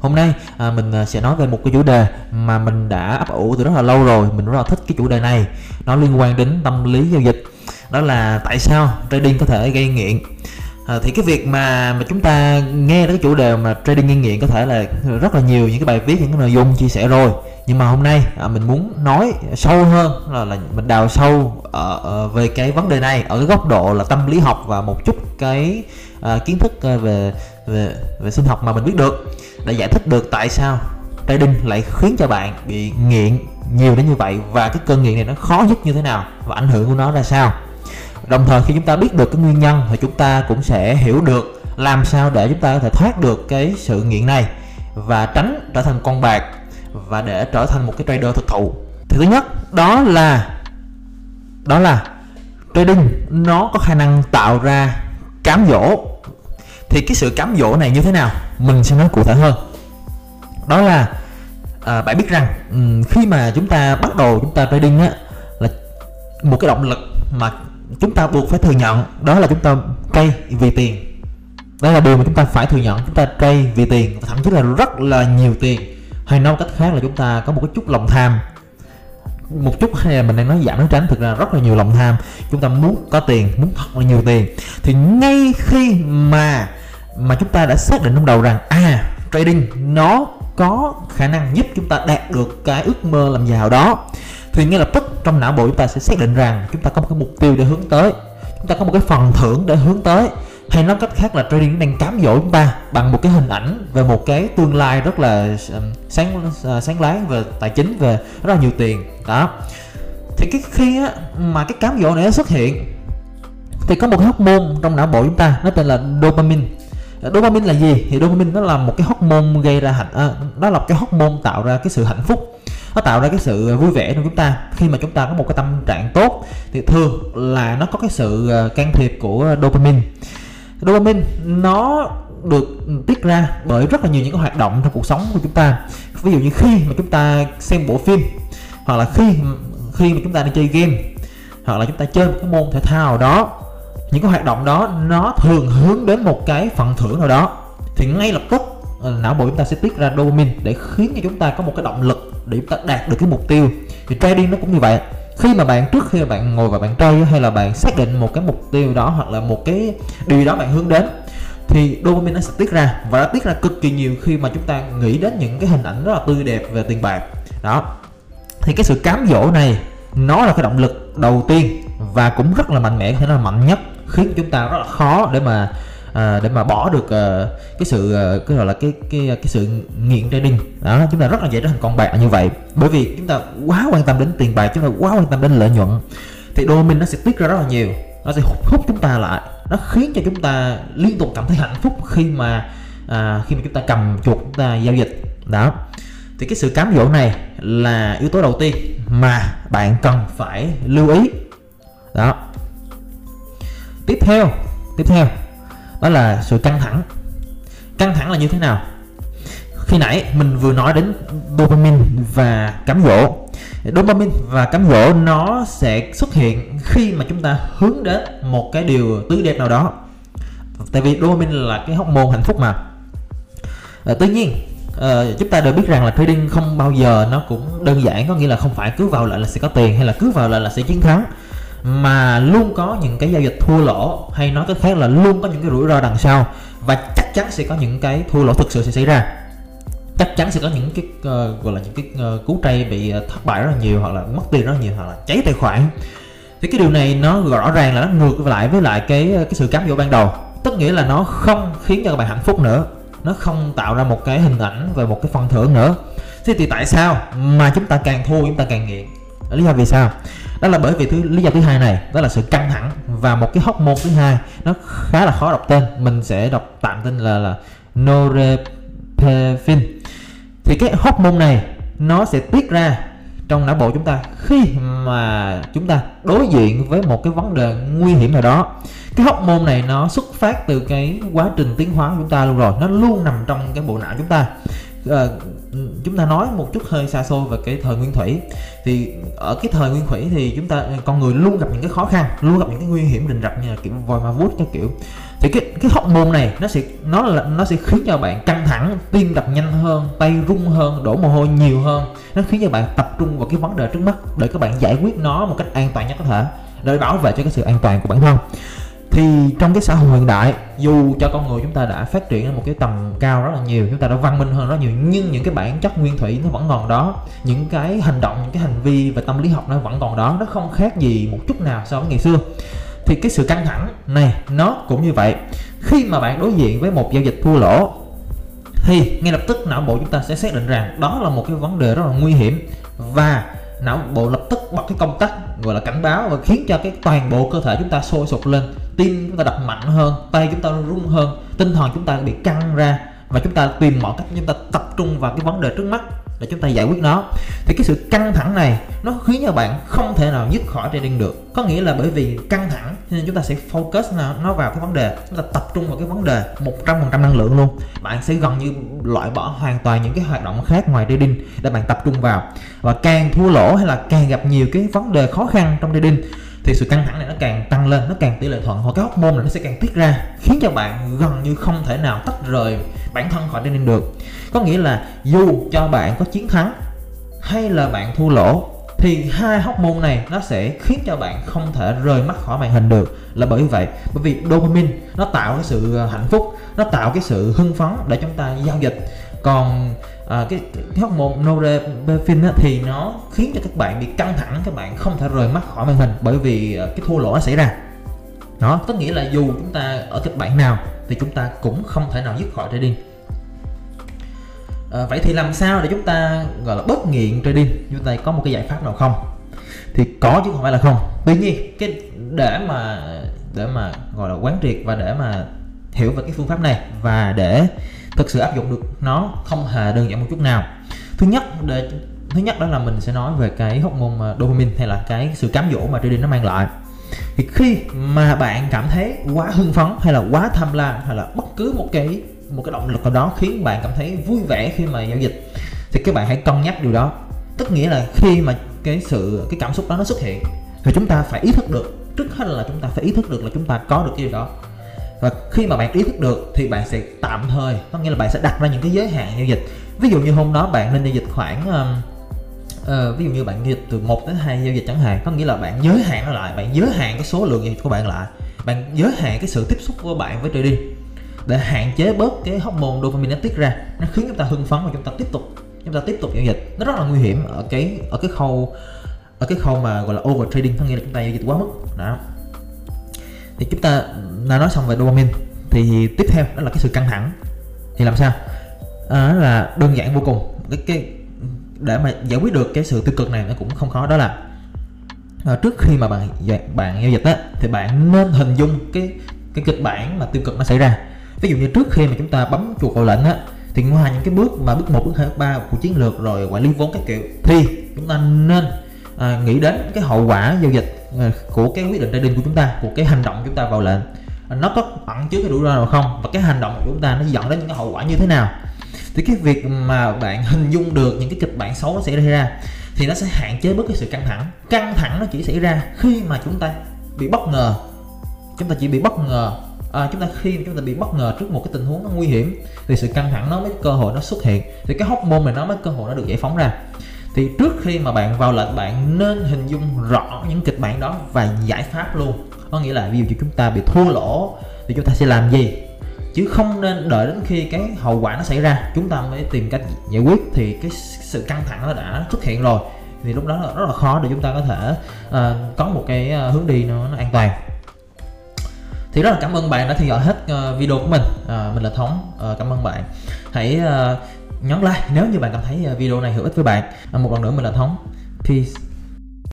Hôm nay à, mình à, sẽ nói về một cái chủ đề mà mình đã ấp ủ từ rất là lâu rồi Mình rất là thích cái chủ đề này. Nó liên quan đến tâm lý giao dịch. Đó là tại sao trading có thể gây nghiện. À, thì cái việc mà mà chúng ta nghe đến cái chủ đề mà trading gây nghiện có thể là rất là nhiều những cái bài viết những cái nội dung chia sẻ rồi. Nhưng mà hôm nay à, mình muốn nói sâu hơn là, là mình đào sâu ở, ở về cái vấn đề này ở cái góc độ là tâm lý học và một chút cái à, kiến thức à, về về về sinh học mà mình biết được để giải thích được tại sao trading lại khiến cho bạn bị nghiện nhiều đến như vậy và cái cơn nghiện này nó khó nhất như thế nào và ảnh hưởng của nó ra sao. Đồng thời khi chúng ta biết được cái nguyên nhân thì chúng ta cũng sẽ hiểu được làm sao để chúng ta có thể thoát được cái sự nghiện này và tránh trở thành con bạc và để trở thành một cái trader thực thụ. Thì thứ nhất, đó là đó là trading nó có khả năng tạo ra cám dỗ thì cái sự cám dỗ này như thế nào? Mình sẽ nói cụ thể hơn. Đó là à, bạn biết rằng khi mà chúng ta bắt đầu chúng ta trading á là một cái động lực mà chúng ta buộc phải thừa nhận đó là chúng ta cây vì tiền. Đây là điều mà chúng ta phải thừa nhận chúng ta cây vì tiền thậm chí là rất là nhiều tiền. Hay nói cách khác là chúng ta có một cái chút lòng tham. Một chút hay là mình đang nói giảm nói tránh thực ra rất là nhiều lòng tham. Chúng ta muốn có tiền muốn thật là nhiều tiền. Thì ngay khi mà mà chúng ta đã xác định trong đầu rằng à trading nó có khả năng giúp chúng ta đạt được cái ước mơ làm giàu đó. Thì ngay lập tức trong não bộ chúng ta sẽ xác định rằng chúng ta có một cái mục tiêu để hướng tới chúng ta có một cái phần thưởng để hướng tới. Hay nói cách khác là trading đang cám dỗ chúng ta bằng một cái hình ảnh về một cái tương lai rất là sáng ờ, sáng láng về tài chính về rất là nhiều tiền. Đó. Thì cái khi á, mà cái cám dỗ này nó xuất hiện thì có một cái hormone trong não bộ chúng ta nó tên là dopamine. Ờ, dopamine là gì? Thì dopamine nó là một cái hormone gây ra hạnh à, nó là một cái hormone tạo ra cái sự hạnh phúc. Nó tạo ra cái sự ờ, vui vẻ trong chúng ta. Khi mà chúng ta có một cái tâm trạng tốt thì thường là nó có cái sự can thiệp của dopamine. Dopamine nó được tiết ra bởi rất là nhiều những cái hoạt động trong cuộc sống của chúng ta. Ví dụ như khi mà chúng ta xem bộ phim hoặc là khi khi mà chúng ta đi chơi game hoặc là chúng ta chơi một cái môn thể thao nào đó những cái hoạt động đó, nó thường hướng đến một cái phần thưởng nào đó. Thì ngay lập tức ờ, não bộ chúng ta sẽ tiết ra dopamine để khiến cho chúng ta có một cái động lực để chúng ta đạt được cái mục tiêu. Thì trading nó cũng như vậy. Khi mà bạn trước khi mà bạn ngồi và bạn trade hay là bạn xác định một cái mục tiêu đó hoặc là một cái điều đó bạn hướng đến, thì dopamine nó sẽ tiết ra và nó tiết ra cực kỳ nhiều khi mà chúng ta nghĩ đến những cái hình ảnh rất là tươi đẹp về tiền bạc. Đó. Thì cái sự cám dỗ này, nó là cái động lực đầu tiên và cũng rất là mạnh mẽ có thể là mạnh nhất khiến chúng ta rất là khó để mà à, để mà bỏ được à, cái sự à, cái gọi là cái cái cái sự nghiện trading. Đó chúng ta rất là dễ trở thành con bạc như vậy. Bởi vì chúng ta quá quan tâm đến tiền bạc chúng ta quá quan tâm đến lợi nhuận thì dopamine nó sẽ tiết ra rất là nhiều. Nó sẽ hút, hút chúng ta lại. Nó khiến cho chúng ta liên tục cảm thấy hạnh phúc khi mà à, khi mà chúng ta cầm chuột chúng ta giao dịch. Đó. Thì cái sự cám dỗ này là yếu tố đầu tiên mà bạn cần phải lưu ý đó. Tiếp theo tiếp theo đó là sự căng thẳng. Căng thẳng là như thế nào? Khi nãy mình vừa nói đến dopamine và cám dỗ. Dopamine và cám dỗ nó sẽ xuất hiện khi mà chúng ta hướng đến một cái điều tươi đẹp nào đó. Tại vì dopamine là cái hormone hạnh phúc mà. À, tuy nhiên à, chúng ta đều biết rằng là trading không bao giờ nó cũng đơn giản có nghĩa là không phải cứ vào lại là sẽ có tiền hay là cứ vào lại là sẽ chiến thắng mà luôn có những cái giao dịch thua lỗ hay nói cách khác là luôn có những cái rủi ro đằng sau và chắc chắn sẽ có những cái thua lỗ thực sự sẽ xảy ra. Chắc chắn sẽ có những cái uh, gọi là những cái uh, cú trade bị uh, thất bại rất là nhiều hoặc là mất tiền rất là nhiều hoặc là cháy tài khoản. Thì cái điều này nó rõ ràng là nó ngược lại với lại cái cái sự cám dỗ ban đầu. Tức nghĩa là nó không khiến cho các bạn hạnh phúc nữa. Nó không tạo ra một cái hình ảnh về một cái phần thưởng nữa. Thế thì tại sao mà chúng ta càng thua chúng ta càng nghiện? Lý do vì sao? Đó là bởi vì thứ lý do thứ hai này đó là sự căng thẳng và một cái hóc môn thứ hai nó khá là khó đọc tên. Mình sẽ đọc tạm tên là là norepinephrine. Thì cái hóc môn này nó sẽ tiết ra trong não bộ chúng ta khi mà chúng ta đối diện với một cái vấn đề nguy hiểm nào đó. Cái hóc môn này nó xuất phát từ cái quá trình tiến hóa của chúng ta luôn rồi nó luôn nằm trong cái bộ não chúng ta. À, chúng ta nói một chút hơi xa xôi về cái thời nguyên thủy. Thì ở cái thời nguyên thủy thì chúng ta, con người luôn gặp những cái khó khăn, luôn gặp những cái nguy hiểm rình rập như là kiểu voi ma vuốt cái kiểu. Thì cái cái hormone này nó sẽ, nó là, nó sẽ khiến cho bạn căng thẳng, tim đập nhanh hơn, tay rung hơn, đổ mồ hôi nhiều hơn. Nó khiến cho bạn tập trung vào cái vấn đề trước mắt để các bạn giải quyết nó một cách an toàn nhất có thể, để bảo vệ cho cái sự an toàn của bản thân thì trong cái xã hội hiện đại, dù cho con người chúng ta đã phát triển ở một cái tầm cao rất là nhiều, chúng ta đã văn minh hơn rất nhiều, nhưng những cái bản chất nguyên thủy nó vẫn còn đó. Những cái hành động, những cái hành vi và tâm lý học nó vẫn còn đó, nó không khác gì một chút nào so với ngày xưa. Thì cái sự căng thẳng này, nó cũng như vậy. Khi mà bạn đối diện với một giao dịch thua lỗ, thì ngay lập tức não bộ chúng ta sẽ xác định rằng đó là một cái vấn đề rất là nguy hiểm. Và não bộ lập tức bật cái công tắc, gọi là cảnh báo và khiến cho cái toàn bộ cơ thể chúng ta sôi sục lên tim chúng ta đập mạnh hơn, tay chúng ta rung hơn, tinh thần chúng ta bị căng ra và chúng ta tìm mọi cách chúng ta tập trung vào cái vấn đề trước mắt để chúng ta giải quyết nó. Thì cái sự căng thẳng này nó khiến cho bạn không thể nào dứt khỏi trading được. Có nghĩa là bởi vì căng thẳng nên chúng ta sẽ focus nó vào cái vấn đề, chúng ta tập trung vào cái vấn đề một trăm phần trăm năng lượng luôn. Bạn sẽ gần như loại bỏ hoàn toàn những cái hoạt động khác ngoài trading để bạn tập trung vào. Và càng thua lỗ hay là càng gặp nhiều cái vấn đề khó khăn trong trading thì sự căng thẳng này nó càng tăng lên, nó càng tỷ lệ thuận hoặc cái hormone này nó sẽ càng tiết ra, khiến cho bạn gần như không thể nào tách rời bản thân khỏi trading được. Có nghĩa là dù cho bạn có chiến thắng hay là bạn thua lỗ, thì hai hóc môn này nó sẽ khiến cho bạn không thể rời mắt khỏi màn hình được. Là bởi vậy, bởi vì dopamine nó tạo cái sự ờ, hạnh phúc, nó tạo cái sự hưng phấn để chúng ta giao dịch còn à, cái, cái hormone norepinephrine thì nó khiến cho các bạn bị căng thẳng các bạn không thể rời mắt khỏi màn hình bởi vì à, cái thua lỗ nó xảy ra. Đó có nghĩa là dù chúng ta ở kịch bản nào thì chúng ta cũng không thể nào dứt khỏi trading. À, vậy thì làm sao để chúng ta gọi là bất nghiện trading? Chúng ta có một cái giải pháp nào không? Thì có chứ không phải là không. Tuy nhiên cái để mà để mà gọi là quán triệt và để mà hiểu về cái phương pháp này và để thực sự áp dụng được nó không hề đơn giản một chút nào. Thứ nhất để, thứ nhất đó là mình sẽ nói về cái hormone à, dopamine hay là cái sự cám dỗ mà trading nó mang lại. Thì khi mà bạn cảm thấy quá hưng phấn hay là quá tham lam hay là bất cứ một cái một cái động lực nào đó khiến bạn cảm thấy vui vẻ khi mà giao dịch, thì các bạn hãy cân nhắc điều đó. Tức nghĩa là khi mà cái sự, cái cảm xúc đó nó xuất hiện, thì chúng ta phải ý thức được, trước hết là chúng ta phải ý thức được là chúng ta có được cái điều đó và khi mà bạn ý thức được thì bạn sẽ tạm thời có nghĩa là bạn sẽ đặt ra những cái giới hạn giao dịch. Ví dụ như hôm đó bạn nên giao dịch khoảng uh, ví dụ như bạn giao dịch từ 1 đến 2 giao dịch chẳng hạn có nghĩa là bạn giới hạn nó lại bạn giới hạn cái số lượng giao dịch của bạn lại. Bạn giới hạn cái sự tiếp xúc của bạn với trading để hạn chế bớt cái hormone dopamine nó tiết ra. Nó khiến chúng ta hưng phấn và chúng ta tiếp tục chúng ta tiếp tục giao dịch. Nó rất là nguy hiểm ở cái ở cái khâu ở cái khâu mà gọi là over trading có nghĩa là chúng ta giao dịch quá mức. Đó. Thì chúng ta đã nói xong về dopamine. Thì tiếp theo đó là cái sự căng thẳng. Thì làm sao? À, là đơn giản vô cùng. Cái cái để mà giải quyết được cái sự tiêu cực này nó cũng không khó. Đó là à, trước khi mà bạn bạn giao dịch á thì bạn nên hình dung cái cái kịch bản mà tiêu cực nó xảy ra. Ví dụ như trước khi mà chúng ta bấm chuột vào lệnh á thì ngoài những cái bước mà bước một bước hai bước ba của chiến lược rồi quản lý vốn các kiểu thì chúng ta nên à, nghĩ đến cái hậu quả giao dịch à, của cái quyết định trading của chúng ta của cái hành động chúng ta vào lệnh nó có ẩn chứa cái rủi ro nào không? Và cái hành động của chúng ta nó dẫn đến những cái hậu quả như thế nào? Thì cái việc mà bạn hình dung được những cái kịch bản xấu nó xảy ra thì nó sẽ hạn chế bớt cái sự căng thẳng. Căng thẳng nó chỉ xảy ra khi mà chúng ta bị bất ngờ. Chúng ta chỉ bị bất ngờ. À, chúng ta khi chúng ta bị bất ngờ trước một cái tình huống nó nguy hiểm thì sự căng thẳng nó mới cơ hội nó xuất hiện. Thì cái hormone này nó mới cơ hội nó được giải phóng ra thì trước khi mà bạn vào lệnh bạn nên hình dung rõ những kịch bản đó và giải pháp luôn. Có nghĩa là ví dụ như chúng ta bị thua lỗ thì chúng ta sẽ làm gì? Chứ không nên đợi đến khi cái hậu quả nó xảy ra chúng ta mới tìm cách giải quyết. Thì cái sự căng thẳng nó đã xuất hiện rồi thì lúc đó là rất là khó để chúng ta có thể uh, có một cái uh, hướng đi nó, nó an toàn. Thì rất là cảm ơn bạn đã theo dõi hết uh, video của mình. Uh, mình là thống. Uh, cảm ơn bạn. Hãy uh, nhấn like nếu như bạn cảm thấy ờ, video này hữu ích với bạn. Một lần nữa mình là thống. Peace.